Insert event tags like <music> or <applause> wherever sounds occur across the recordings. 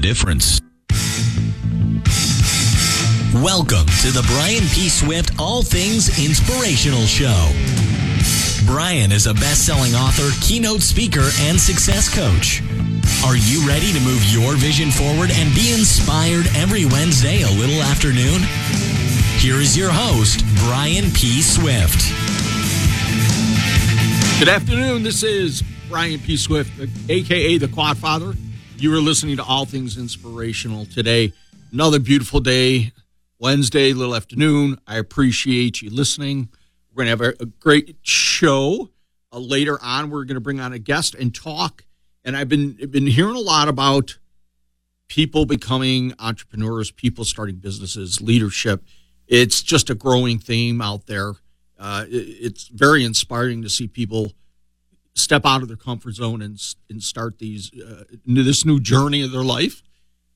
difference. Welcome to the Brian P. Swift All Things Inspirational Show. Brian is a best selling author, keynote speaker, and success coach. Are you ready to move your vision forward and be inspired every Wednesday a little afternoon? Here is your host, Brian P. Swift. Good afternoon. This is Brian P. Swift, aka the Quad Father. You are listening to All Things Inspirational today. Another beautiful day, Wednesday, little afternoon. I appreciate you listening. We're going to have a, a great show. Uh, later on, we're going to bring on a guest and talk. And I've been been hearing a lot about people becoming entrepreneurs, people starting businesses, leadership. It's just a growing theme out there. Uh, it, it's very inspiring to see people step out of their comfort zone and, and start these uh, this new journey of their life.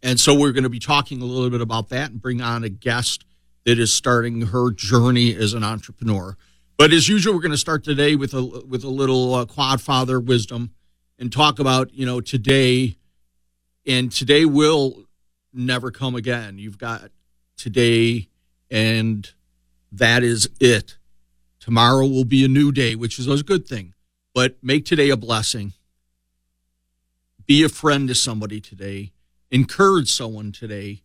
And so we're going to be talking a little bit about that and bring on a guest that is starting her journey as an entrepreneur. But as usual, we're going to start today with a with a little uh, quad father wisdom and talk about you know today, and today will never come again. You've got today, and that is it. Tomorrow will be a new day, which is a good thing but make today a blessing. Be a friend to somebody today. Encourage someone today.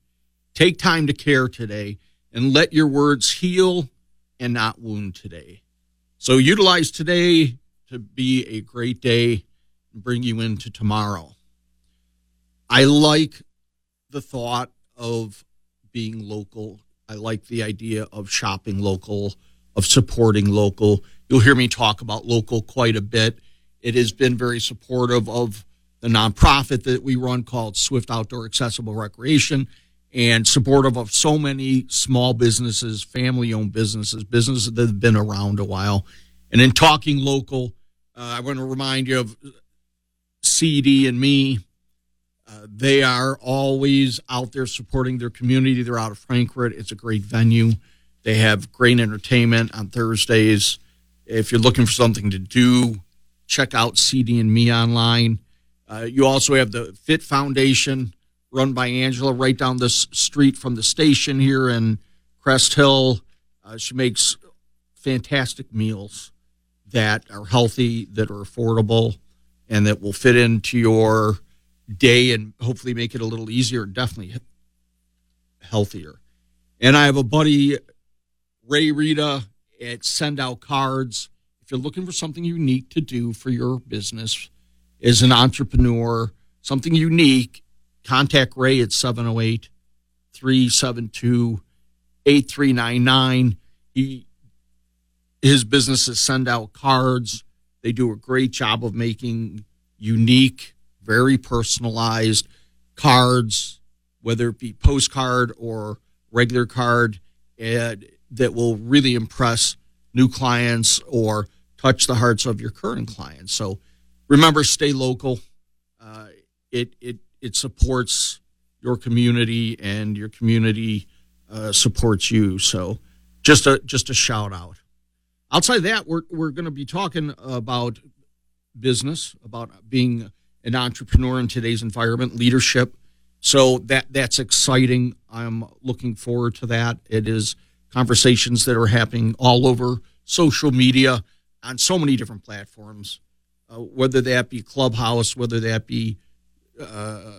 Take time to care today and let your words heal and not wound today. So utilize today to be a great day and bring you into tomorrow. I like the thought of being local. I like the idea of shopping local, of supporting local. You'll hear me talk about local quite a bit. It has been very supportive of the nonprofit that we run called Swift Outdoor Accessible Recreation and supportive of so many small businesses, family owned businesses, businesses that have been around a while. And in talking local, uh, I want to remind you of CD and me. Uh, they are always out there supporting their community. They're out of Frankfort. It's a great venue. They have great entertainment on Thursdays. If you're looking for something to do, check out CD and Me online. Uh, you also have the Fit Foundation run by Angela right down the street from the station here in Crest Hill. Uh, she makes fantastic meals that are healthy, that are affordable, and that will fit into your day and hopefully make it a little easier and definitely healthier. And I have a buddy, Ray Rita, at Send Out Cards. If you're looking for something unique to do for your business as an entrepreneur, something unique, contact Ray at 708 372 8399. He his businesses send out cards. They do a great job of making unique, very personalized cards, whether it be postcard or regular card. And that will really impress new clients or touch the hearts of your current clients. So remember, stay local. Uh, it it it supports your community, and your community uh, supports you. So just a just a shout out. Outside that, we're we're going to be talking about business, about being an entrepreneur in today's environment, leadership. So that that's exciting. I'm looking forward to that. It is conversations that are happening all over social media on so many different platforms, uh, whether that be Clubhouse, whether that be, uh,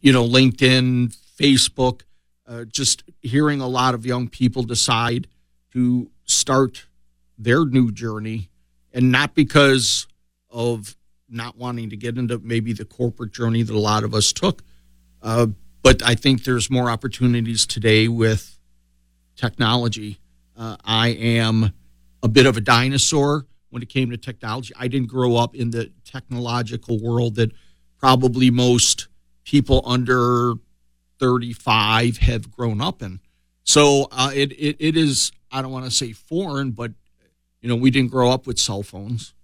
you know, LinkedIn, Facebook, uh, just hearing a lot of young people decide to start their new journey and not because of not wanting to get into maybe the corporate journey that a lot of us took. Uh, but I think there's more opportunities today with technology. Uh, I am a bit of a dinosaur when it came to technology. I didn't grow up in the technological world that probably most people under 35 have grown up in. So uh, it, it, it is, I don't want to say foreign, but, you know, we didn't grow up with cell phones.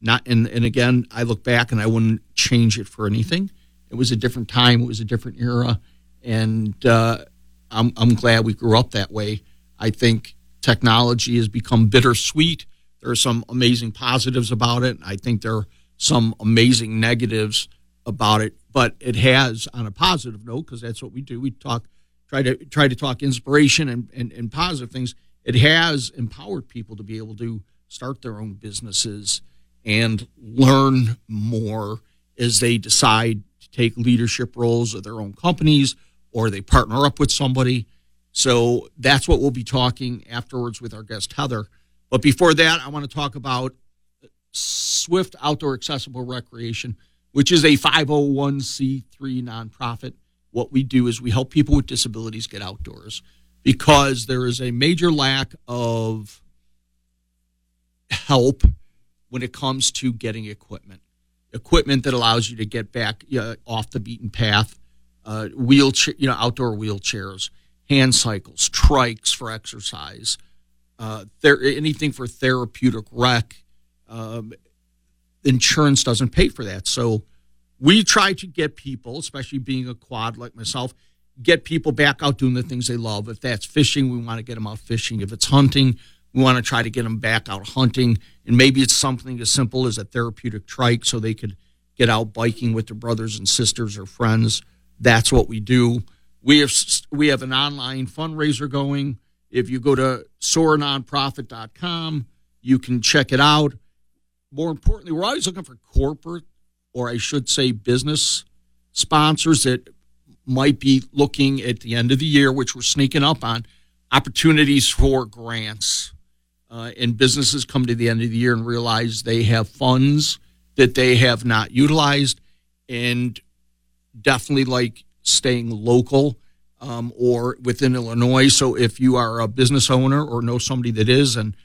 Not and, and again, I look back and I wouldn't change it for anything. It was a different time. It was a different era. And, uh, I'm, I'm glad we grew up that way. I think technology has become bittersweet. There are some amazing positives about it. I think there are some amazing negatives about it but it has on a positive note because that's what we do. We talk, try to try to talk inspiration and, and, and positive things. It has empowered people to be able to start their own businesses and learn more as they decide to take leadership roles of their own companies or they partner up with somebody. So that's what we'll be talking afterwards with our guest Heather. But before that, I want to talk about Swift Outdoor Accessible Recreation, which is a 501c3 nonprofit. What we do is we help people with disabilities get outdoors because there is a major lack of help when it comes to getting equipment. Equipment that allows you to get back uh, off the beaten path, uh, wheelchair, you know, outdoor wheelchairs, hand cycles, trikes for exercise, uh, there anything for therapeutic rec. Um, insurance doesn't pay for that, so we try to get people, especially being a quad like myself, get people back out doing the things they love. If that's fishing, we want to get them out fishing. If it's hunting, we want to try to get them back out hunting. And maybe it's something as simple as a therapeutic trike so they could get out biking with their brothers and sisters or friends. That's what we do. We have we have an online fundraiser going. If you go to soarnonprofit.com, you can check it out. More importantly, we're always looking for corporate, or I should say, business sponsors that might be looking at the end of the year, which we're sneaking up on, opportunities for grants. Uh, and businesses come to the end of the year and realize they have funds that they have not utilized, and definitely like staying local um, or within Illinois. So if you are a business owner or know somebody that is, and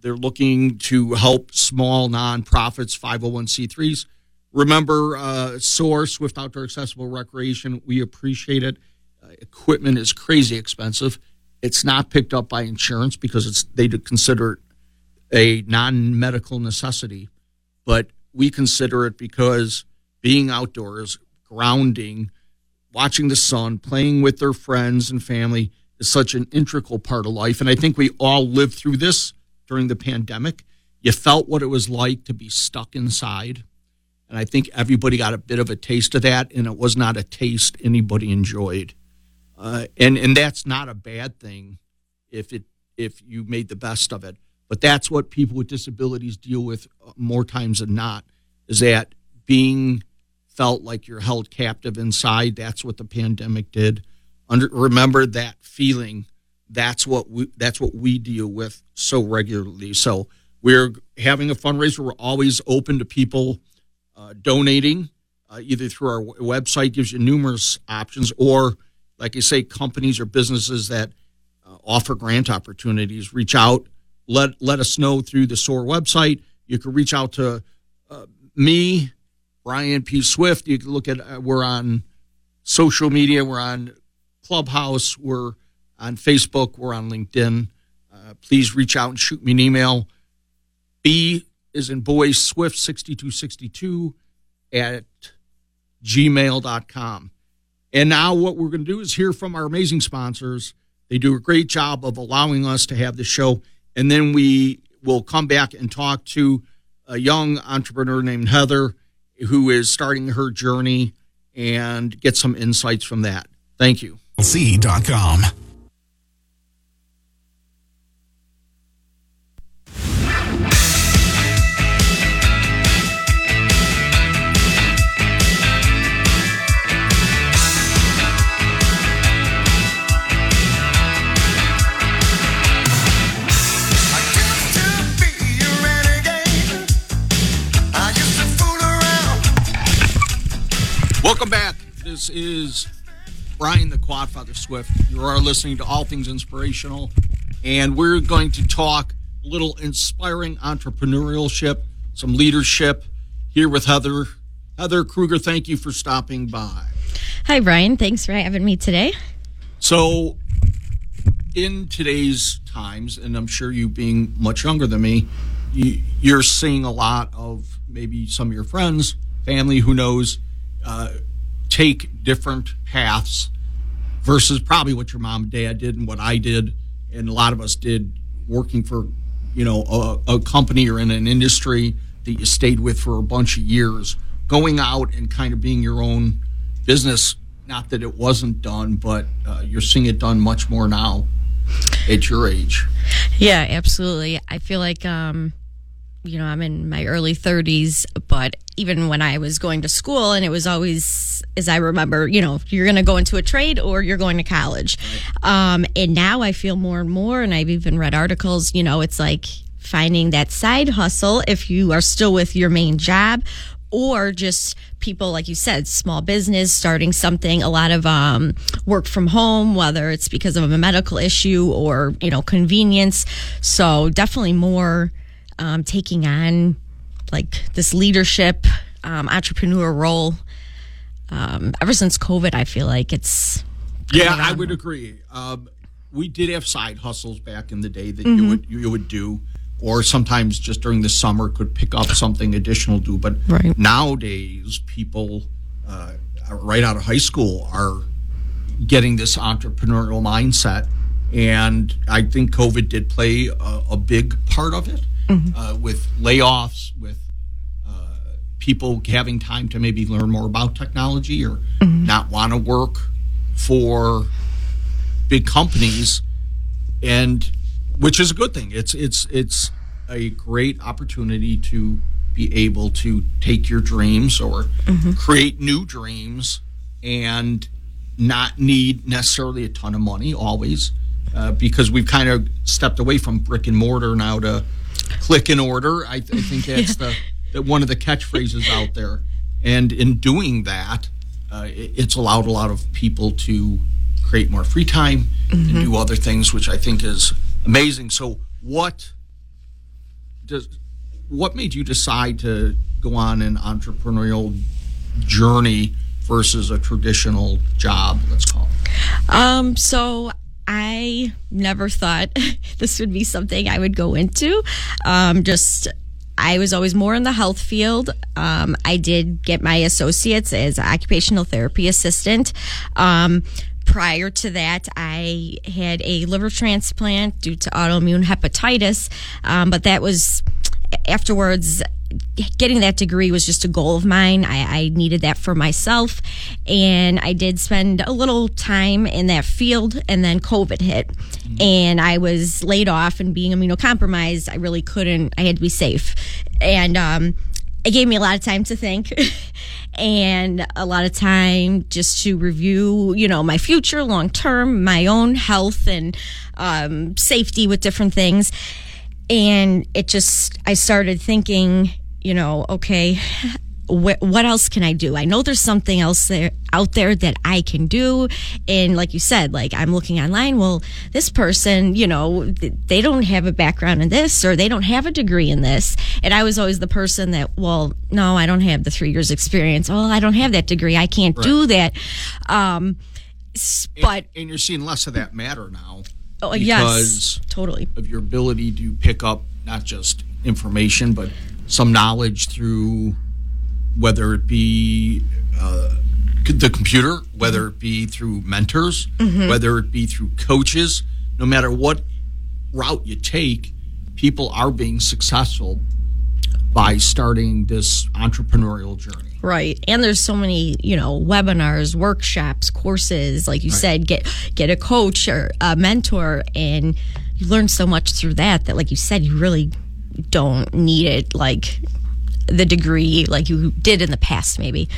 they're looking to help small nonprofits, 501c3s, remember uh, SOAR, Swift Outdoor Accessible Recreation. We appreciate it. Uh, equipment is crazy expensive. It's not picked up by insurance because it's they consider it a non-medical necessity, but we consider it because being outdoors, grounding, watching the sun, playing with their friends and family is such an integral part of life. And I think we all lived through this during the pandemic. You felt what it was like to be stuck inside. And I think everybody got a bit of a taste of that, and it was not a taste anybody enjoyed. Uh, and and that's not a bad thing if it if you made the best of it. But that's what people with disabilities deal with more times than not is that being felt like you're held captive inside. That's what the pandemic did. Under, remember that feeling. That's what we that's what we deal with so regularly. So we're having a fundraiser. We're always open to people uh, donating, uh, either through our website gives you numerous options, or like I say, companies or businesses that uh, offer grant opportunities. Reach out, let let us know through the SOAR website. You can reach out to uh, me Brian P. Swift. You can look at, uh, we're on social media, we're on Clubhouse, we're on Facebook, we're on LinkedIn. Uh, please reach out and shoot me an email. B is in boy swift6262 at gmail.com. And now what we're going to do is hear from our amazing sponsors. They do a great job of allowing us to have the show. And then we will come back and talk to a young entrepreneur named Heather who is starting her journey and get some insights from that. Thank you. This is Brian the Quadfather Swift. You are listening to All Things Inspirational, and we're going to talk a little inspiring entrepreneurship, some leadership here with Heather. Heather Kruger, thank you for stopping by. Hi, Brian. Thanks for having me today. So, in today's times, and I'm sure you being much younger than me, you, are seeing a lot of maybe some of your friends, family, who knows uh, take different paths versus probably what your mom and dad did and what I did and a lot of us did working for you know a, a, company or in an industry that you stayed with for a bunch of years going out and kind of being your own business. Not that it wasn't done, but uh, you're seeing it done much more now at your age. Yeah, absolutely. I feel like, um, you know, I'm in my early 30s, but even when I was going to school, and it was always, as I remember, you know, you're going to go into a trade or you're going to college. Um, and now I feel more and more, and I've even read articles, you know, it's like finding that side hustle if you are still with your main job or just people like you said small business starting something a lot of um, work from home whether it's because of a medical issue or you know convenience so definitely more um, taking on like this leadership um, entrepreneur role um, ever since covid i feel like it's yeah i would agree um, we did have side hustles back in the day that mm-hmm. you would you would do or sometimes just during the summer could pick up something additional to do. But right. nowadays, people uh, right out of high school are getting this entrepreneurial mindset. And I think COVID did play a, a big part of it mm-hmm. uh, with layoffs, with uh, people having time to maybe learn more about technology or mm-hmm. not want to work for big companies. And which is a good thing. It's it's it's a great opportunity to be able to take your dreams or mm-hmm. create new dreams and not need necessarily a ton of money always uh, because we've kind of stepped away from brick and mortar now to click and order i, th- I think <laughs> that's yeah. the, the, one of the catchphrases out there and in doing that uh, it, it's allowed a lot of people to create more free time mm-hmm. and do other things which i think is amazing. So what does what made you decide to go on an entrepreneurial journey versus a traditional job? Let's call it. Um. So I never thought <laughs> this would be something I would go into. Um, just I was always more in the health field. Um, I did get my associates as occupational therapy assistant. Um, prior to that, I had a liver transplant due to autoimmune hepatitis, um, but that was afterwards getting that degree was just a goal of mine. I, I, needed that for myself. And I did spend a little time in that field, and then COVID hit. Mm-hmm. And I was laid off, and being immunocompromised, I really couldn't, I had to be safe. And um, it gave me a lot of time to think. <laughs> and a lot of time just to review, you know, my future long term, my own health and um, safety with different things. And it just, I started thinking, you know, okay, wh- what else can I do? I know there's something else there out there that I can do. And like you said, like I'm looking online. Well, this person, you know, they don't have a background in this or they don't have a degree in this. And I was always the person that, well, no, I don't have the three years experience. Oh, I don't have that degree. I can't right. do that. Um, but and, and, you're seeing less of that matter now. Oh, yes, totally. Of your ability to pick up not just information, but some knowledge through whether it be uh, the computer, whether it be through mentors, mm-hmm. whether it be through coaches, no matter what route you take, people are being successful by starting this entrepreneurial journey. Right. And there's so many, you know, webinars, workshops, courses, like you right. said, get get a coach or a mentor and you learn so much through that that like you said you really don't need it like the degree like you did in the past, maybe.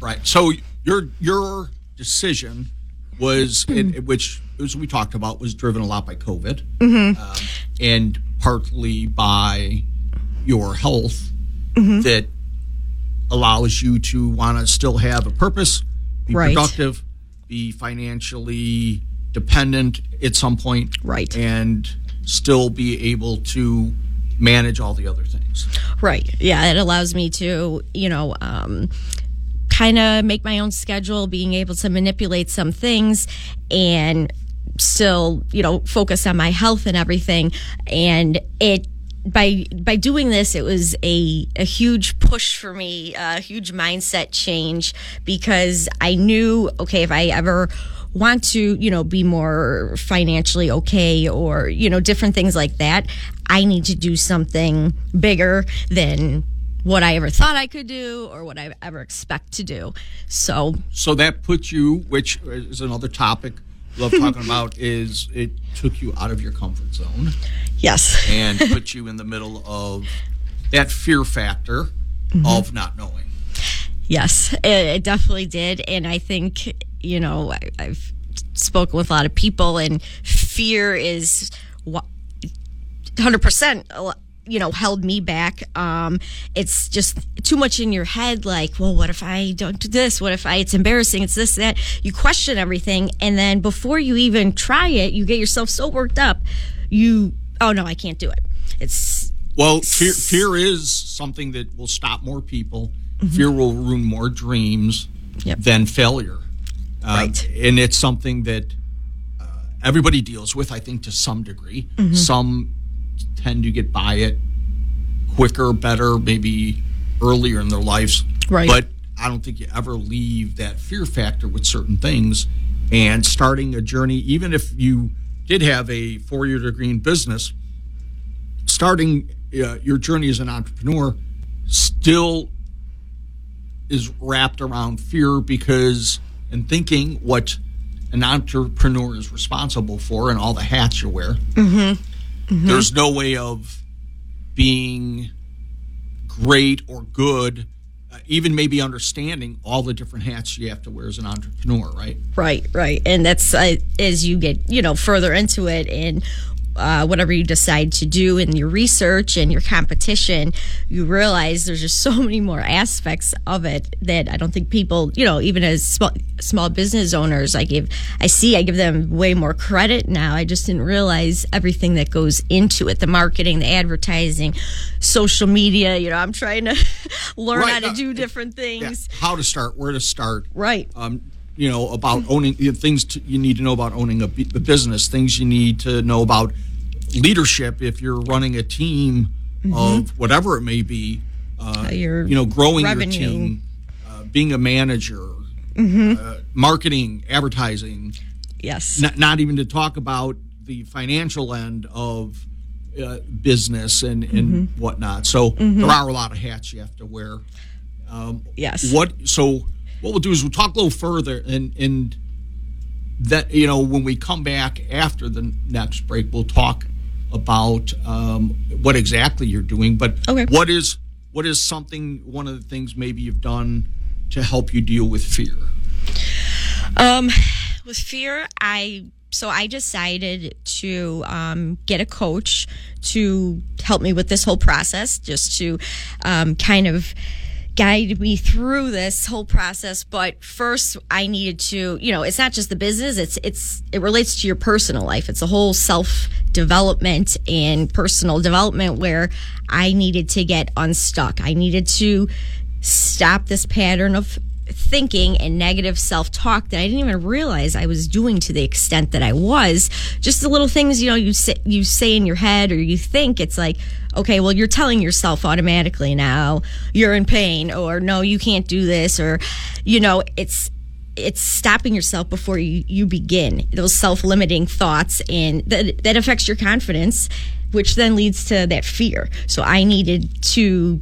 Right. So your your decision was, mm-hmm. in, which as we talked about, was driven a lot by COVID, mm-hmm. um, and partly by your health mm-hmm. that allows you to want to still have a purpose, be right. productive, be financially dependent at some point, right, and still be able to manage all the other things. Right. Yeah, it allows me to, you know, um, kind of make my own schedule, being able to manipulate some things and still, you know, focus on my health and everything. And it by by doing this, it was a a huge push for me, a huge mindset change because I knew, okay, if I ever want to, you know, be more financially okay or, you know, different things like that, I need to do something bigger than what I ever thought I could do or what I ever expect to do. So, So that puts you, which is another topic love talking about, is it took you out of your comfort zone yes. and put you in the middle of that fear factor mm-hmm. of not knowing. Yes, it, it definitely did. And I think, you know, I, I've spoken with a lot of people, and fear is wha- 100%. You know, held me back. Um, it's just too much in your head. Like, well, what if I don't do this? What if I? It's embarrassing. It's this, that. You question everything, and then before you even try it, you get yourself so worked up. You, oh no, I can't do it. It's Well, fear, fear is something that will stop more people. Fear will ruin more dreams Yep. than failure. Uh, Right. And it's something that uh, everybody deals with, I think, to some degree. Some tend to get by it quicker, better, maybe earlier in their lives. Right. But I don't think you ever leave that fear factor with certain things. And starting a journey, even if you did have a four year degree in business, starting uh, your journey as an entrepreneur still is wrapped around fear because and thinking what an entrepreneur is responsible for and all the hats you wear. There's no way of being great or good, uh, even maybe understanding all the different hats you have to wear as an entrepreneur, right? Right, right. And that's uh, as you get, you know, further into it and uh, whatever you decide to do in your research and your competition, you realize there's just <laughs> so many more aspects of it that I don't think people, you know, even as small, small business owners, I give, I see, I give them way more credit now. I just didn't realize everything that goes into it the marketing, the advertising, social media. You know, I'm trying to <laughs> learn Right, how to no, do different Yeah. things. How to start, where to start. Right. um, you know about owning things to, you need to know about owning a, a business things you need to know about leadership if you're running a team of whatever it may be uh, your you know growing revenue. your team uh, being a manager uh, marketing advertising. Yes. not, not even to talk about the financial end of uh, business and, and whatnot. So there are a lot of hats you have to wear. Yes. what so what we'll do is we'll talk a little further and and that you know when we come back after the next break we'll talk about um, what exactly you're doing but Okay. what is what is something one of the things maybe you've done to help you deal with fear Um, with fear, I so I decided to um, get a coach to help me with this whole process, just to um, kind of guide me through this whole process but first i needed to you know it's not just the business it's it's it relates to your personal life it's a whole self development and personal development where i needed to get unstuck i needed to stop this pattern of thinking and negative self-talk that I didn't even realize I was doing to the extent that I was. Just the little things, you know, you say you say in your head or you think it's like, okay, well you're telling yourself automatically now you're in pain or no, you can't do this or you know, it's it's stopping yourself before you, you begin those self-limiting thoughts and that that affects your confidence which then leads to that fear so i needed to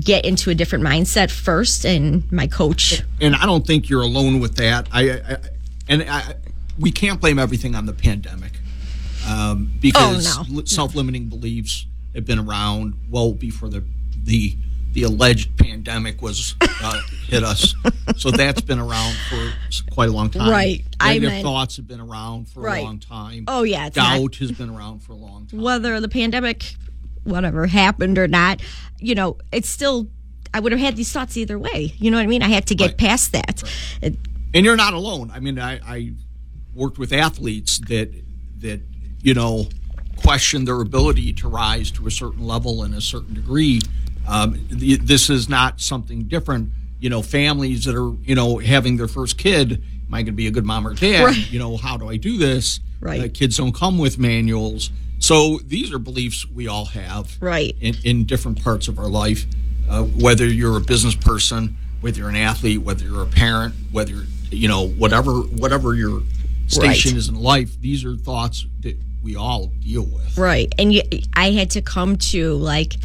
get into a different mindset first and my coach and I don't think you're alone with that. I, I and I, we can't blame everything on the pandemic um, because Oh, no. li- self-limiting beliefs have been around well before the the the alleged pandemic was uh, hit us. So that's been around for quite a long time. Right. I Negative meant- thoughts have been around for Right. a long time. Oh, yeah, it's not- doubt has been around for a long time. whether the pandemic whatever happened or not you know it's still i would have had these thoughts either way you know what i mean i had to get Right. past that It- and you're not alone. I mean, I, I worked with athletes that that you know question their ability to rise to a certain level and a certain degree. Um, the, this is not something different. You know, families that are you know having their first kid. Am I going to be a good mom or dad? Right. You know, how do I do this? Right. Uh, kids don't come with manuals. So these are beliefs we all have Right. in, in different parts of our life. Uh, whether you're a business person, whether you're an athlete, whether you're a parent, whether you know whatever whatever your station Right. is in life, these are thoughts that we all deal with. right and you, i had to come to like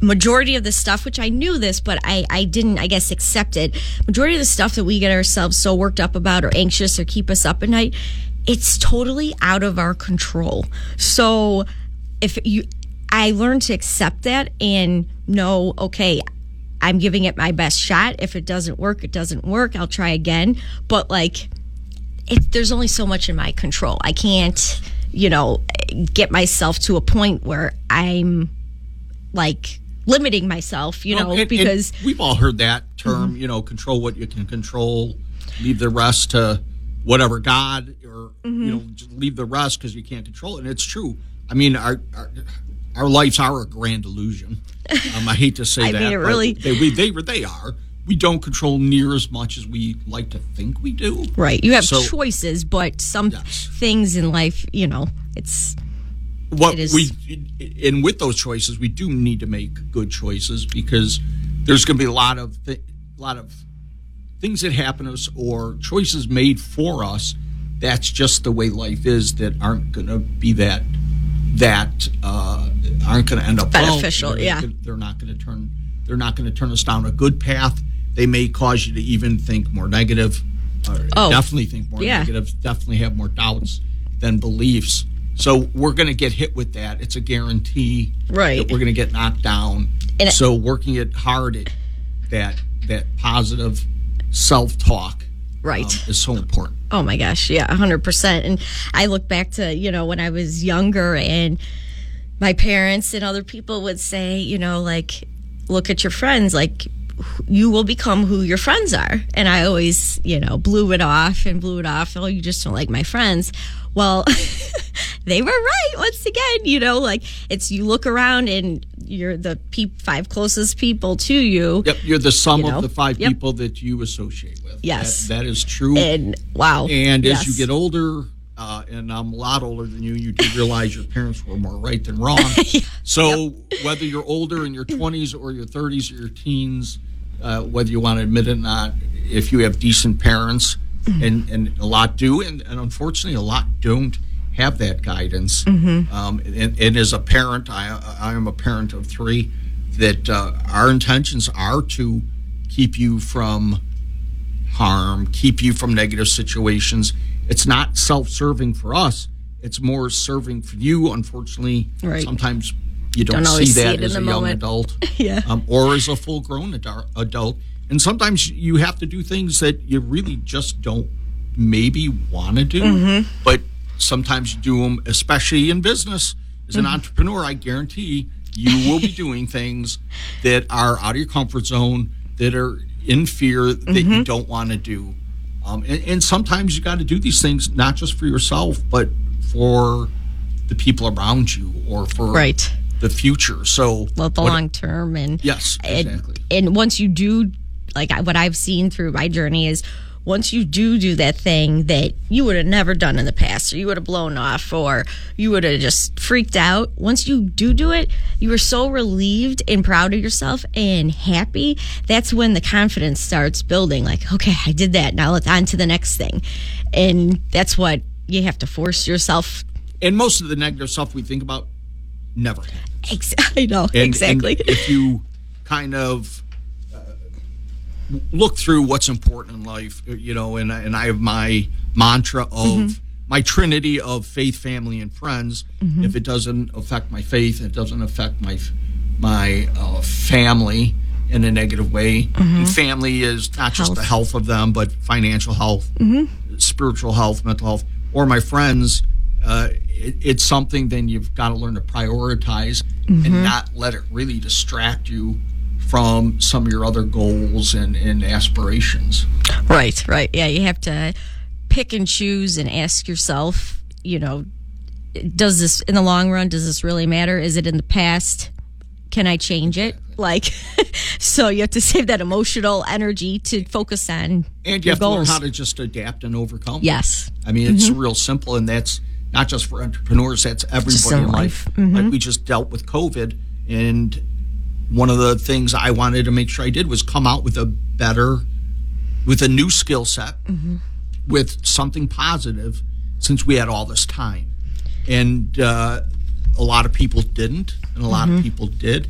majority of the stuff, which I knew this, but I, I didn't, I guess, accept it. Majority of the stuff that we get ourselves so worked up about or anxious or keep us up at night, it's totally out of our control. So if you, I learned to accept that and know, okay, I'm giving it my best shot. If it doesn't work, it doesn't work. I'll try again. But like, it, there's only so much in my control. I can't, you know, get myself to a point where I'm like limiting myself, you know, and- because and we've all heard that term, you know, control what you can control, leave the rest to whatever God, or Mm-hmm. you know, just leave the rest because you can't control it. And it's true. I mean, our our, our lives are a grand illusion. <laughs> Um, I hate to say I that, mean, it really- they we, they they are. We don't control near as much as we like to think we do. right, you have So- choices, but some Yes. things in life, you know, it's what It we and with those choices we do need to make good choices because there's going to be a lot of th- a lot of things that happen to us or choices made for us that's just the way life is that aren't going to be that that uh, aren't going to end up well. Beneficial, They're- yeah. they're not going to turn they're not going to turn us down a good path they may cause you to even think more negative or Oh, definitely think more yeah. negative definitely have more doubts than beliefs so we're going to get hit with that it's a guarantee Right. that we're going to get knocked down And so working it hard at that that positive self-talk right. um, is so important Oh my gosh, yeah, 100%. And I look back to, you know, when I was younger and my parents and other people would say, you know, like, look at your friends, like, you will become who your friends are. And I always, you know, blew it off and blew it off. Oh, you just don't like my friends. Well, <laughs> they were right once again, you know, like it's you look around and you're the pe- five closest people to you. yep you're the sum You know? of the five Yep. people that you associate with Yes. that, that is true And wow. And as you get older, uh, and I'm a lot older than you, you do realize your parents were more right than wrong. <laughs> So whether you're older in your 20s or your 30s or your teens, uh, whether you want to admit it or not, if you have decent parents, and, and a lot do, and, and unfortunately a lot don't have that guidance. Um, and, and as a parent, I, I am a parent of three, that uh, our intentions are to keep you from harm, keep you from negative situations. It's not self serving for us, it's more serving for you. Unfortunately, Right. sometimes you don't, Don't see see that in as a young moment. adult <laughs> Yeah. um, or as a full grown adult, adult. And sometimes you have to do things that you really just don't maybe want to do, Mm-hmm. but sometimes you do them, especially in business. As an Mm-hmm. entrepreneur, I guarantee you will be <laughs> doing things that are out of your comfort zone, that are in fear, that Mm-hmm. you don't want to do. Um, and, and sometimes you got to do these things not just for yourself, but for the people around you or for Right. The future. So, well, the what- long term and Yes, and, exactly. and once you do like what i've seen through my journey is once you do do that thing that you would have never done in the past or you would have blown off or you would have just freaked out once you do do it you are so relieved and proud of yourself and happy that's when the confidence starts building like okay i did that now let's on to the next thing and that's what you have to force yourself and most of the negative stuff we think about never happens. Ex- <laughs> i know And, exactly and <laughs> if you kind of uh, look through what's important in life, you know, and and I have my mantra of Mm-hmm. my trinity of faith, family, and friends. Mm-hmm. If it doesn't affect my faith, it doesn't affect my my uh, family in a negative way. And family is not just the Mm-hmm. Health. health of them, but financial health, Mm-hmm. spiritual health, mental health, or my friends. Uh, it, it's something then you've got to learn to prioritize Mm-hmm. and not let it really distract you from some of your other goals and, and aspirations. Right, right. Yeah, you have to pick and choose and ask yourself, you know, does this in the long run does this really matter? Is it in the past? Can I change it? Like <laughs> so you have to save that emotional energy to focus on And you your have to learn how to just adapt and overcome. yes. I mean, it's real simple, and that's not just for entrepreneurs, that's everybody in life. life. Like we just dealt with COVID, and one of the things I wanted to make sure I did was come out with a better, with a new skill set, with something positive, since we had all this time. And uh, a lot of people didn't, and a lot of people did.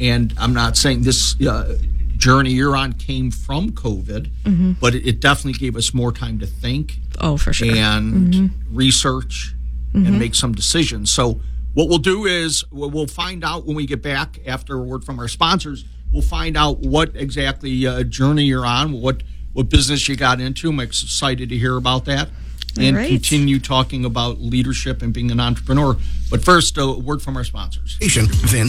And I'm not saying this uh, journey you're on came from COVID, Mm-hmm. but it, it definitely gave us more time to think Oh, for sure. and Mm-hmm. research and make some decisions. So what we'll do is we'll we'll find out when we get back after a word from our sponsors. We'll find out what exactly uh, journey you're on, what what business you got into. I'm excited to hear about that, and right. continue talking about leadership and being an entrepreneur. But first, a word from our sponsors. Station, then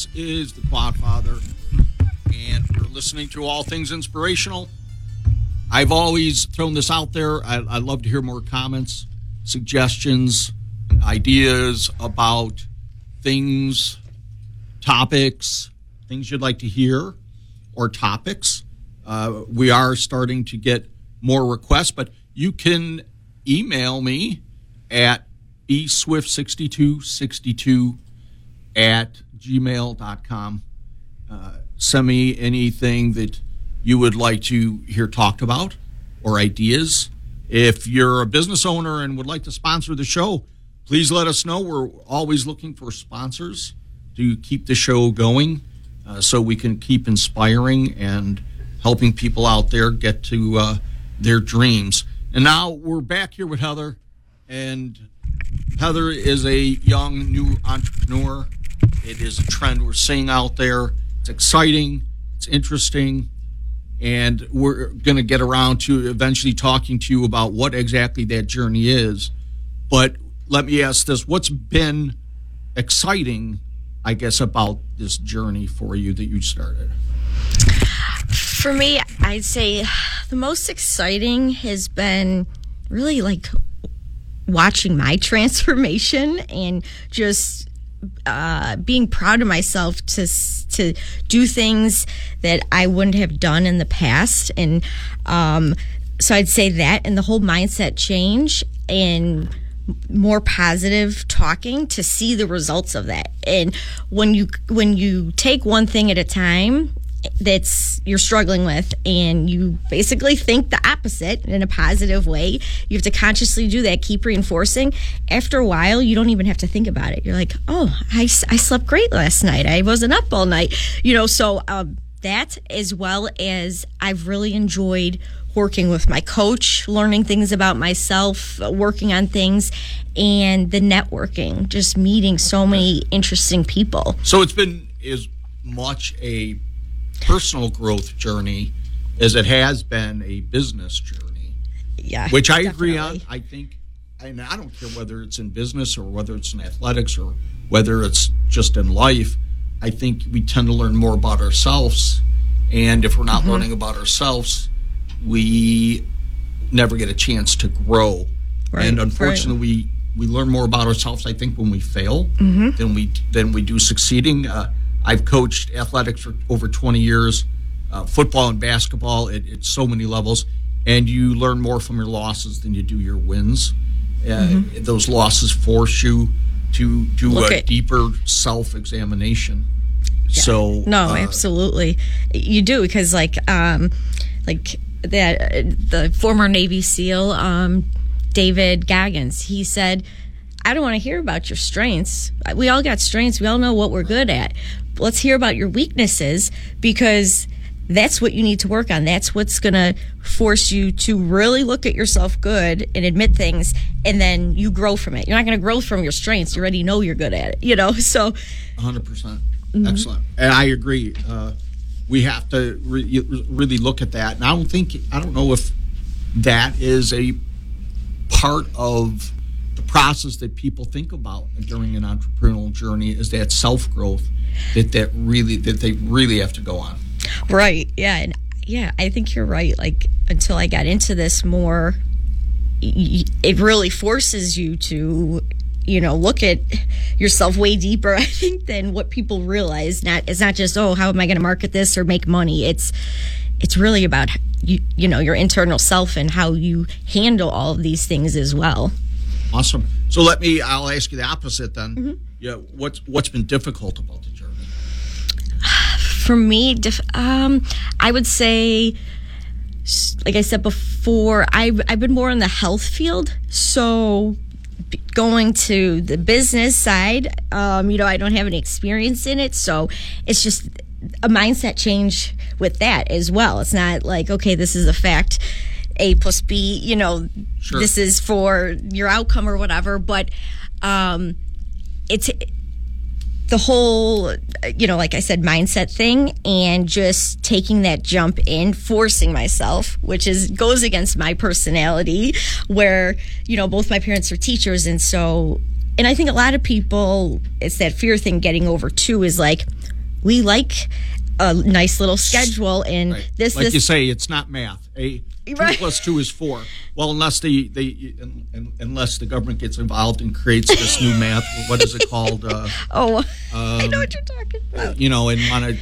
This is the Quadfather, and we're listening to all things inspirational. I've always thrown this out there. I, I'd love to hear more comments, suggestions, ideas about things, topics, things you'd like to hear, or topics. Uh, we are starting to get more requests, but you can email me at bswift6262 at gmail.com. Uh, send me anything that you would like to hear talked about or ideas. If you're a business owner and would like to sponsor the show, please let us know. We're always looking for sponsors to keep the show going uh, so we can keep inspiring and helping people out there get to uh, their dreams. And now we're back here with Heather, and Heather is a young new entrepreneur. It is a trend we're seeing out there. It's exciting, it's interesting, and we're going to get around to eventually talking to you about what exactly that journey is. But let me ask this what's been exciting, I guess, about this journey for you that you started? For me, I'd say the most exciting has been really like watching my <laughs> transformation and just uh, being proud of myself to to do things that I wouldn't have done in the past, and um, so I'd say that and the whole mindset change and more positive talking to see the results of that. And when you when you take one thing at a time that's you're struggling with and you basically think the opposite in a positive way. You have to consciously do that keep reinforcing. After a while you don't even have to think about it. You're like oh i, I slept great last night. I wasn't up all night you know so um, that as well as i've really enjoyed working with my coach learning things about myself working on things and the networking just meeting so many interesting people. So it's been as much a personal growth journey as it has been a business journey, yeah which I agree on. I think, and I don't care whether it's in business or whether it's in athletics or whether it's just in life. I think we tend to learn more about ourselves, and if we're not Mm-hmm. learning about ourselves, we never get a chance to grow. Right, and unfortunately, we we learn more about ourselves. I think when we fail Mm-hmm. than we than we do succeeding. Uh, I've coached athletics for over twenty years, uh, football and basketball at, at so many levels, and you learn more from your losses than you do your wins. Uh, Those losses force you to do Mm-hmm. Look a at- deeper self examination. So No, uh, absolutely. You do because like um like that the former Navy SEAL um David Goggins, he said, I don't want to hear about your strengths. We all got strengths. We all know what we're good at. Let's hear about your weaknesses because that's what you need to work on. That's what's going to force you to really look at yourself good and admit things and then you grow from it. You're not going to grow from your strengths. You already know you're good at it, you know? <laughs> So 100%. percent Excellent. And I agree. Uh, we have to re- really look at that. And I don't think, I don't know if that is a part of process that people think about during an entrepreneurial journey is that self growth that, that really, that they really have to go on. Right. Yeah. And yeah, I think you're right. Like until I got into this more, it really forces you to, you know, look at yourself way deeper. <laughs> I think than what people realize. Not it's not just oh, how am I going to market this or make money? It's it's really about you, you know your internal self and how you handle all of these things as well. Awesome. So let me. I'll ask you the opposite then. Yeah. What's what's been difficult about the journey? <sighs> For me, um, I would say, like I said before, I've, I've been more in the health field. So going to the business side, um, you know, I don't have any experience in it. So it's just a mindset change with that as well. It's not like, okay, this is a fact. A plus B, you know, Sure. this is for your outcome or whatever. But um, it's the whole you know like i said mindset thing and just taking that jump in forcing myself which is goes against my personality where you know both my parents are teachers and so and i think a lot of people it's that fear thing getting over too is like we like a nice little schedule and Right. this like this you say, it's not math. A two Right. plus two is four. Well, unless the, they un- un- unless the government gets involved and creates this new math. What is it called? Uh, <laughs> oh i know what you're talking about you know, and want to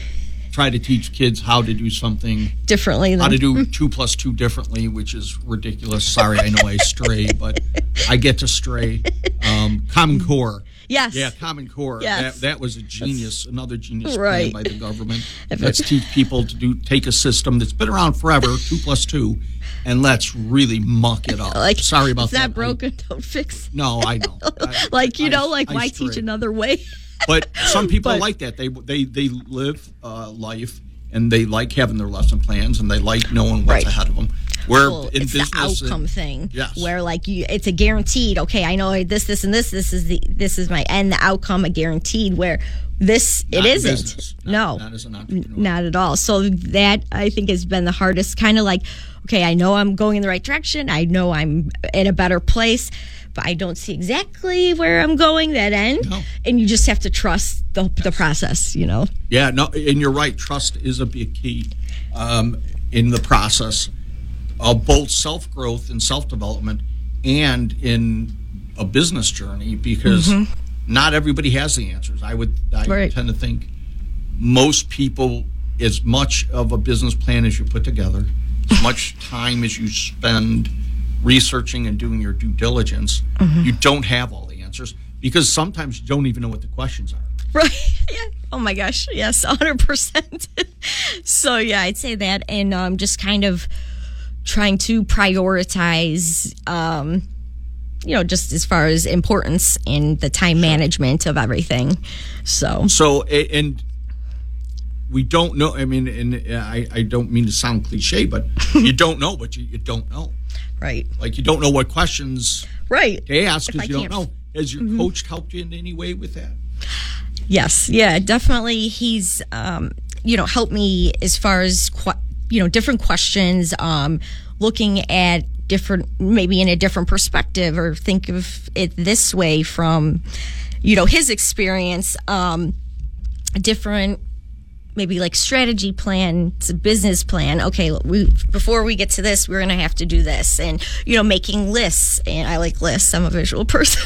try to teach kids how to do something, differently than how to do <laughs> two plus two differently, which is ridiculous. Sorry, I know I stray, but I get to stray. Um, Common Core. Yes Yeah, Common Core. Yes. That, that was a genius, another genius Right. plan by the government. <laughs> Let's teach people to do take a system that's been around forever, two plus two, and let's really muck it up. <laughs> like Sorry about it's that. not broken <laughs> don't fix I- no, I know. I- like you I- know like I why teach another way But some people But- like that. They they they live uh, life and they like having their lesson plans and they like knowing what's Right. ahead of them. Where Well, in it's business, the outcome and- thing Yes. where like you it's a guaranteed okay i know this this and this this is the this is my end the outcome a guaranteed where this Not it isn't business. No not as an entrepreneur. not at all so that i think has been the hardest kind of like okay i know i'm going in the right direction i know i'm in a better place but i don't see exactly where i'm going that end No. and you just have to trust the, the process you know Yeah, no, and you're right. Trust is a big key um, in the process of both self growth and self development, and in a business journey because not everybody has the answers. I would I Right. tend to think most people, as much of a business plan as you put together, as much <laughs> time as you spend researching and doing your due diligence, you don't have all the answers because sometimes you don't even know what the questions are. <laughs> Right. Yeah. Oh my gosh. Yes, 100%. <laughs> so, yeah, I'd say that. And um, just kind of trying to prioritize, um, you know, just as far as importance and the time management of everything. So, So, and we don't know. I mean, and I, I don't mean to sound cliche, but <laughs> you don't know but you, you don't know. right. Like you don't know what questions Right. to ask because you don't Mm-hmm. know. Has your coach helped you in any way with that? Yes, yeah, definitely. He's, um, you know, helped me as far as, que- you know, different questions, um, looking at different, maybe in a different perspective or think of it this way from, you know, his experience, um, different, maybe like strategy plan, a business plan. Okay, we, before we get to this, we're going to have to do this and, you know, making lists. And I like lists. I'm a visual <laughs> person.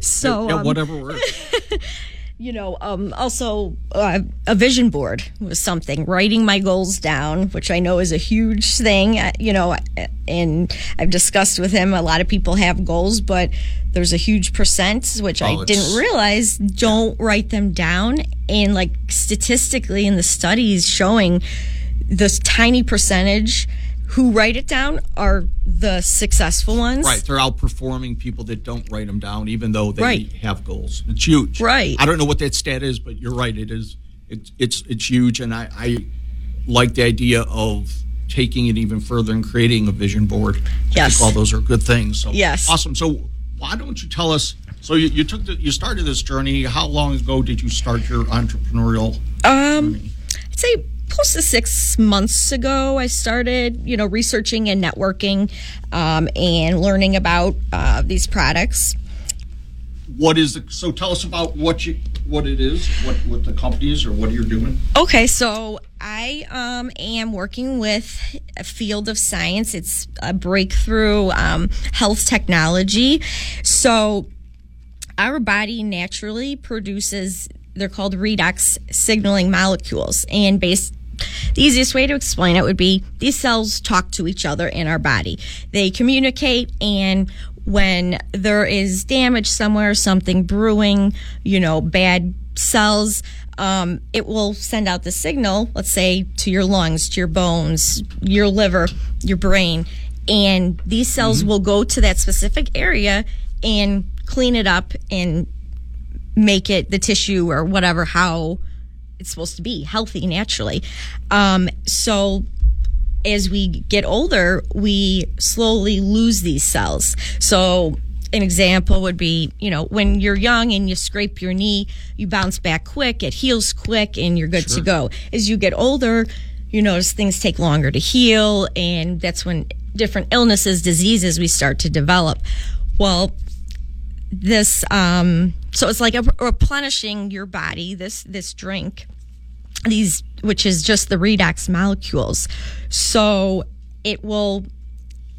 so, um, whatever works. <laughs> you know, um, also uh, a vision board was something. Writing my goals down, which I know is a huge thing. uh, You know, and I've discussed with him. A lot of people have goals, but there's a huge percent which Oh, I didn't realize don't write them down. And like statistically, in the studies showing this tiny percentage who write it down are the successful ones. Right, they're outperforming people that don't write them down, even though they Right. have goals. It's huge. Right. I don't know what that stat is, but you're right. It is. It's it's it's huge, and I, I like the idea of taking it even further and creating a vision board. I Yes. think all those are good things. So Yes. awesome. So why don't you tell us? So you, you took the, you started this journey. How long ago did you start your entrepreneurial? Um, I'd say close to six months ago, I started, you know, researching and networking um, and learning about uh, these products. What is the? So tell us about what you what it is, what what the company is, or what you're doing. Okay, so I um, am working with a field of science. It's a breakthrough um, health technology. So our body naturally produces they're called redox signaling molecules and based the easiest way to explain it would be these cells talk to each other in our body. They communicate and when there is damage somewhere, something brewing, you know, bad cells, um, it will send out the signal, let's say to your lungs, to your bones, your liver, your brain, and these cells will go to that specific area and clean it up and make it the tissue or whatever how it's supposed to be healthy naturally. Um, so as we get older, we slowly lose these cells. So an example would be, you know, when you're young and you scrape your knee, you bounce back quick, it heals quick, and you're good to go. As you get older, you notice things take longer to heal, and that's when different illnesses, diseases we start to develop. Well, this um so it's like a, replenishing your body this this drink these which is just the redox molecules. So it will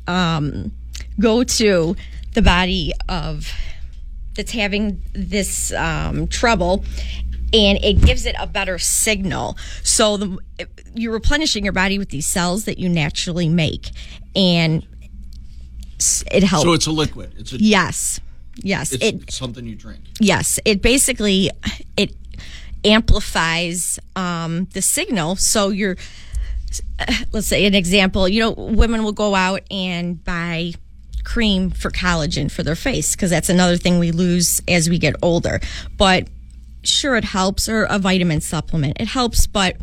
um go to the body of that's having this um, trouble and it gives it a better signal. So the you're replenishing your body with these cells that you naturally make and it helps. So it's a liquid. It's a yes yes it's it something you drink. yes it basically it amplifies um, the signal. So you're let's say an example you know women will go out and buy cream for collagen for their face because that's another thing we lose as we get older. But sure it helps or a vitamin supplement. It helps but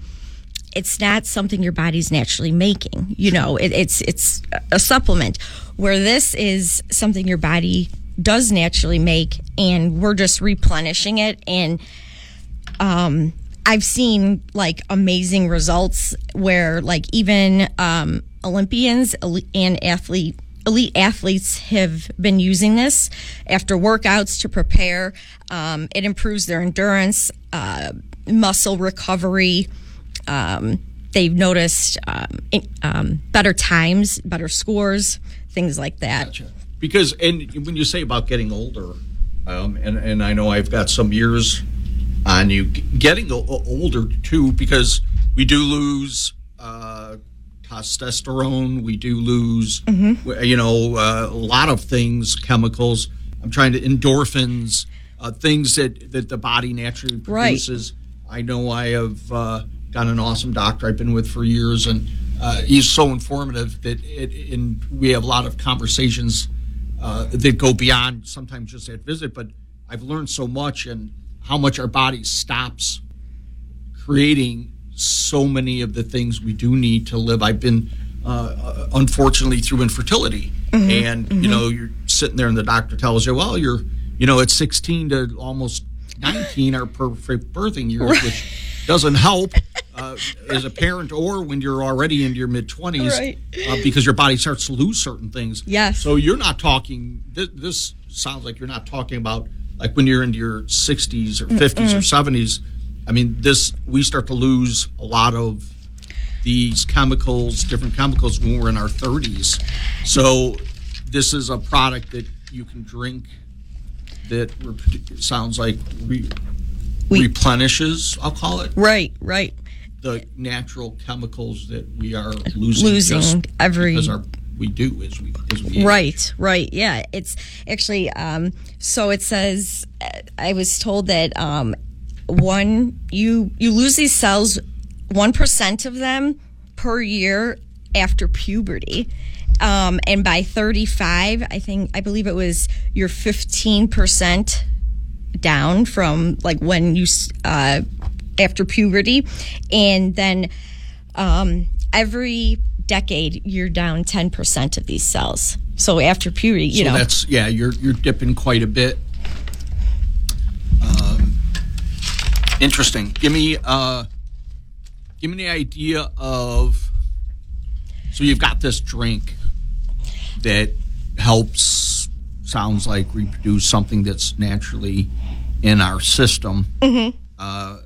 it's not something your body's naturally making you know? It, it's it's a supplement. Where this is something your body does naturally make and we're just replenishing it. And um i've seen like amazing results where like even um olympians and athlete elite athletes have been using this after workouts to prepare. Um, it improves their endurance uh, muscle recovery. Um, they've noticed um, um, better times better scores things like that. Gotcha. Because and when you say about getting older, um, and and I know I've got some years on you getting older too, because we do lose uh, testosterone, we do lose, w- you know, uh, a lot of things, chemicals. I'm trying to endorphins, uh, things that that the body naturally Right. produces. I know I have uh, got an awesome doctor I've been with for years, and uh, he's so informative that it, and we have a lot of conversations uh, that go beyond sometimes just that visit. But I've learned so much and how much our body stops creating so many of the things we do need to live. I've been uh, unfortunately through infertility, and you know you're sitting there and the doctor tells you, well, you're you know at 16 to almost 19 are perfect birthing years, which doesn't help. Uh, as a parent, or when you're already into your mid 20s, Right. uh, because your body starts to lose certain things. Yes. So you're not talking. This, this sounds like you're not talking about like when you're into your 60s or 50s or 70s. I mean, this we start to lose a lot of these chemicals, different chemicals when we're in our 30s. So this is a product that you can drink that sounds like re- We- replenishes. I'll call it right right the natural chemicals that we are losing, Losing every- because our, we do as we as we age. Right, right. Yeah, it's actually um so it says I was told that um one you you lose these cells 1% of them per year after puberty. Um and by 35, I think I believe it was you're 15% down from like when you uh after puberty and then um every decade you're down 10% of these cells so after puberty you So know that's yeah, you're you're dipping quite a bit. Um, interesting. Give me uh, give me the idea of. So you've got this drink that helps. Sounds like reproduce something that's naturally in our system. Mm-hmm. Uh,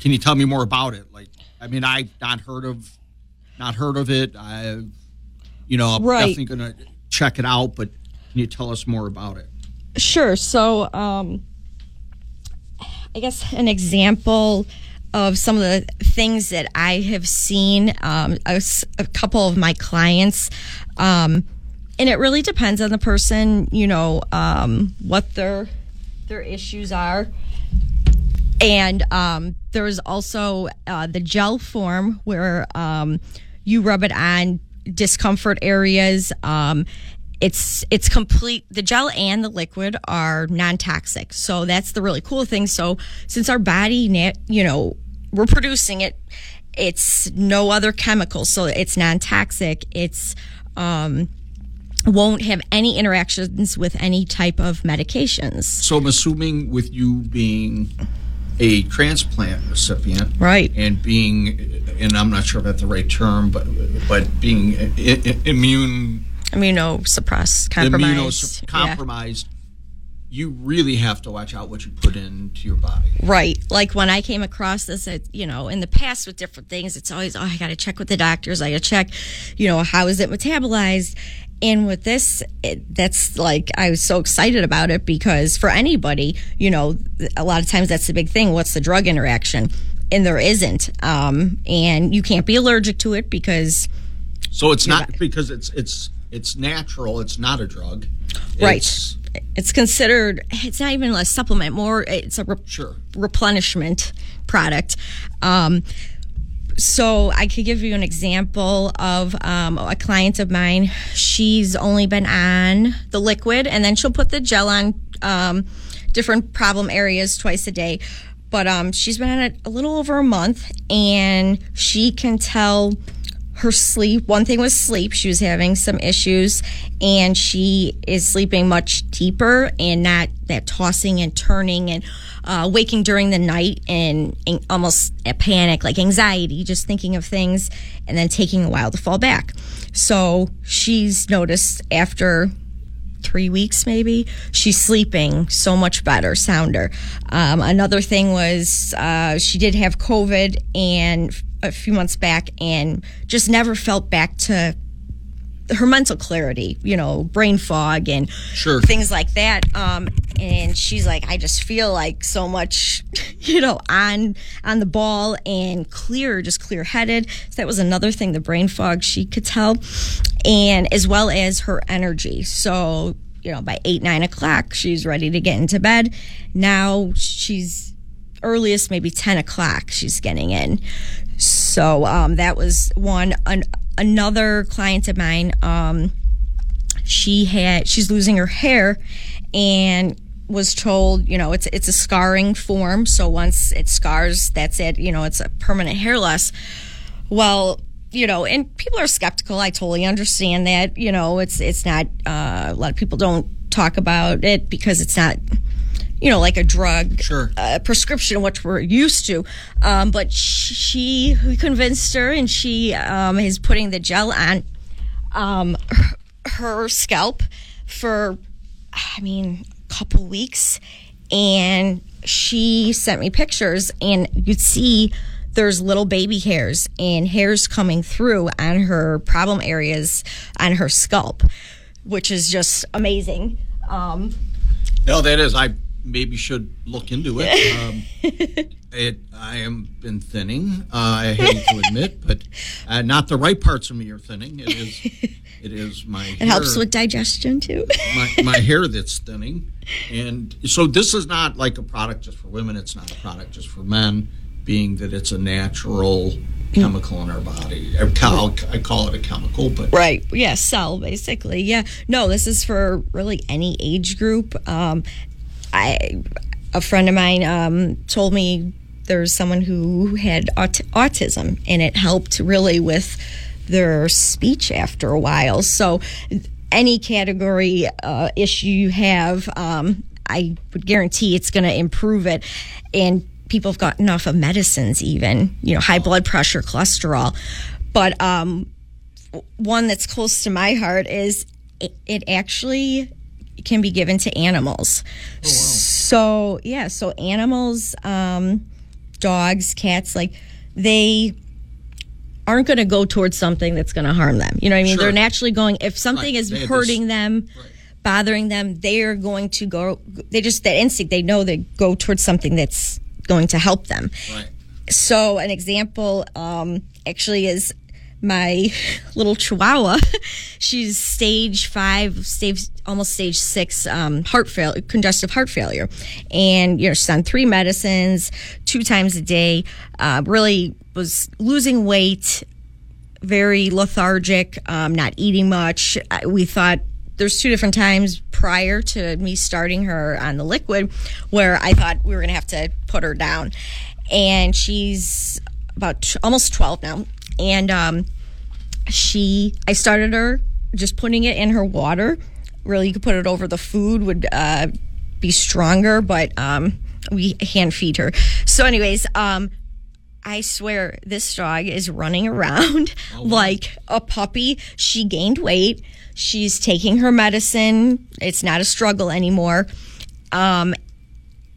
can you tell me more about it? Like, I mean, I've not heard of, not heard of it. I, you know, I'm Right. definitely gonna check it out. But can you tell us more about it? Sure. So, um, I guess an example of some of the things that I have seen um, a, a couple of my clients. Um, and it really depends on the person, you know, um, what their their issues are. And um, there's also uh, the gel form where um, you rub it on discomfort areas. Um, it's it's complete. The gel and the liquid are non toxic, so that's the really cool thing. So since our body, you know, we're producing it, it's no other chemicals, so it's non toxic. It's um, won't have any interactions with any type of medications. So I'm assuming with you being a transplant recipient, Right. and being, and I'm not sure about the right term, but but being i- i- immune Immunosuppressed, compromised. Yeah. immunocompromised, you really have to watch out what you put into your body. Right. Like when I came across this, you know, in the past with different things, it's always, oh, I got to check with the doctors. I got to check, you know, how is it metabolized? And with this, it, that's like, I was so excited about it because for anybody, you know, a lot of times that's the big thing. What's the drug interaction? And there isn't. Um, and you can't be allergic to it because, So it's not because it's it's it's natural. It's not a drug. right. It's- It's considered, it's not even a supplement, more, it's a re- Sure. replenishment product. Um, so I could give you an example of um, a client of mine. She's only been on the liquid, and then she'll put the gel on um, different problem areas twice a day. But um, she's been on it a little over a month, and she can tell her sleep. One thing was sleep. She was having some issues, and she is sleeping much deeper and not that tossing and turning and uh, waking during the night and, and almost a panic, like anxiety, just thinking of things, and then taking a while to fall back. So she's noticed after three weeks maybe. She's sleeping so much better sounder. Um, another thing was uh, she did have covid and a few months back and just never felt back to her mental clarity you know brain fog and Sure. things like that um, and she's like i just feel like so much <laughs> you know on on the ball and clear just clear headed so that was another thing the brain fog she could tell and as well as her energy. So you know by eight nine o'clock she's ready to get into bed. Now she's earliest maybe 10 o'clock she's getting in. So um, that was one An- another client of mine um, she had she's losing her hair and was told you know it's it's a scarring form. So once it scars that's it. You know it's a permanent hair loss. Well you know and people are skeptical. I totally understand that. You know it's it's not uh, a lot of people don't talk about it because it's not you know like a drug Sure. uh, prescription which we're used to um, but she we convinced her and she um, is putting the gel on um, her, her scalp for I mean a couple weeks and she sent me pictures and you'd see there's little baby hairs and hairs coming through on her problem areas on her scalp which is just amazing um, No, that is. I maybe should look into it. <laughs> Um, it I am been thinning. Uh, I hate to admit, <laughs> but uh, not the right parts of me are thinning. It is. <laughs> It is my. it helps with digestion too my, my hair that's thinning, and so this is not like a product just for women. It's not a product just for men, being that it's a natural chemical in our body. I call, I call it a chemical, but Right. Yeah. Cell, basically. Yeah. No, this is for really any age group. Um, I, a friend of mine um, told me there's someone who had aut- autism, and it helped really with their speech after a while. So, any category uh, issue you have, um, I would guarantee it's going to improve it. And people have gotten off of medicines, even you know, high blood pressure, cholesterol. But um, one that's close to my heart is it, it actually can be given to animals. So yeah, so animals, um, dogs, cats, like they aren't going to go towards something that's going to harm them. You know what I mean? Sure. They're naturally going if something Right. is hurting this- them, bothering them, they are going to go. They just that instinct. They know they go towards something that's going to help them. right. So, an example um, actually is my <laughs> little chihuahua. <laughs> She's stage five, stage almost stage six um, heart failure, congestive heart failure, and you know she's on three medicines, two times a day. Uh, really was losing weight, very lethargic, um, not eating much. We thought there's two different times prior to me starting her on the liquid where I thought we were going to have to put her down. And she's about t- almost 12 now. And um, she, I started her just putting it in her water. Really, you could put it over the food, would uh, be stronger, but um, we hand feed her. So, anyways, um, I swear this dog is running around <laughs> like a puppy. She gained weight. She's taking her medicine. It's not a struggle anymore. Um,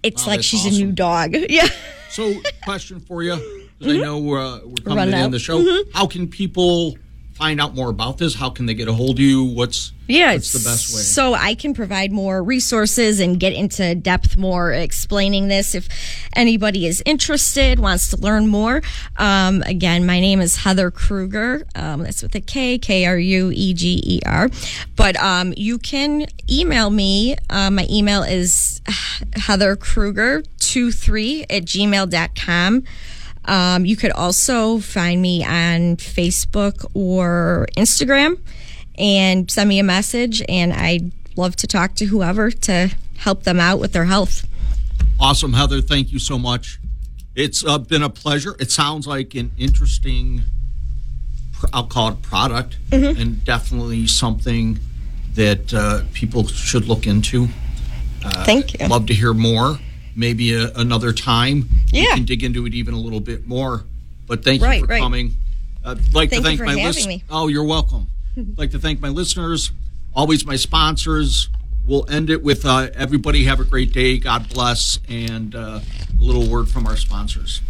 it's Wow, like she's a new dog. <laughs> Yeah. So, question for you, 'cause I know we're, uh, we're coming to the end of out. the show. How can people find out more about this? How can they get a hold of you? What's Yeah, what's the best way? So I can provide more resources and get into depth more explaining this if anybody is interested, wants to learn more. Um, again, my name is Heather Krueger. Um, that's with a K, K R U E G E R. But um, you can email me. Uh, my email is Heather Krueger 23 at gmail.com. Um, you could also find me on Facebook or Instagram and send me a message, and I'd love to talk to whoever to help them out with their health. Awesome, Heather. Thank you so much. It's uh, been a pleasure. It sounds like an interesting, I'll call it product, Mm-hmm. and definitely something that uh, people should look into. Thank you. Love to hear more. Maybe a, another time. We Yeah. can dig into it even a little bit more. But thank you for right. coming. Uh, I'd like Thank to you thank for my listeners. Oh, you're welcome. <laughs> I'd like to thank my listeners, always my sponsors. We'll end it with uh, everybody have a great day. God bless, and uh, a little word from our sponsors.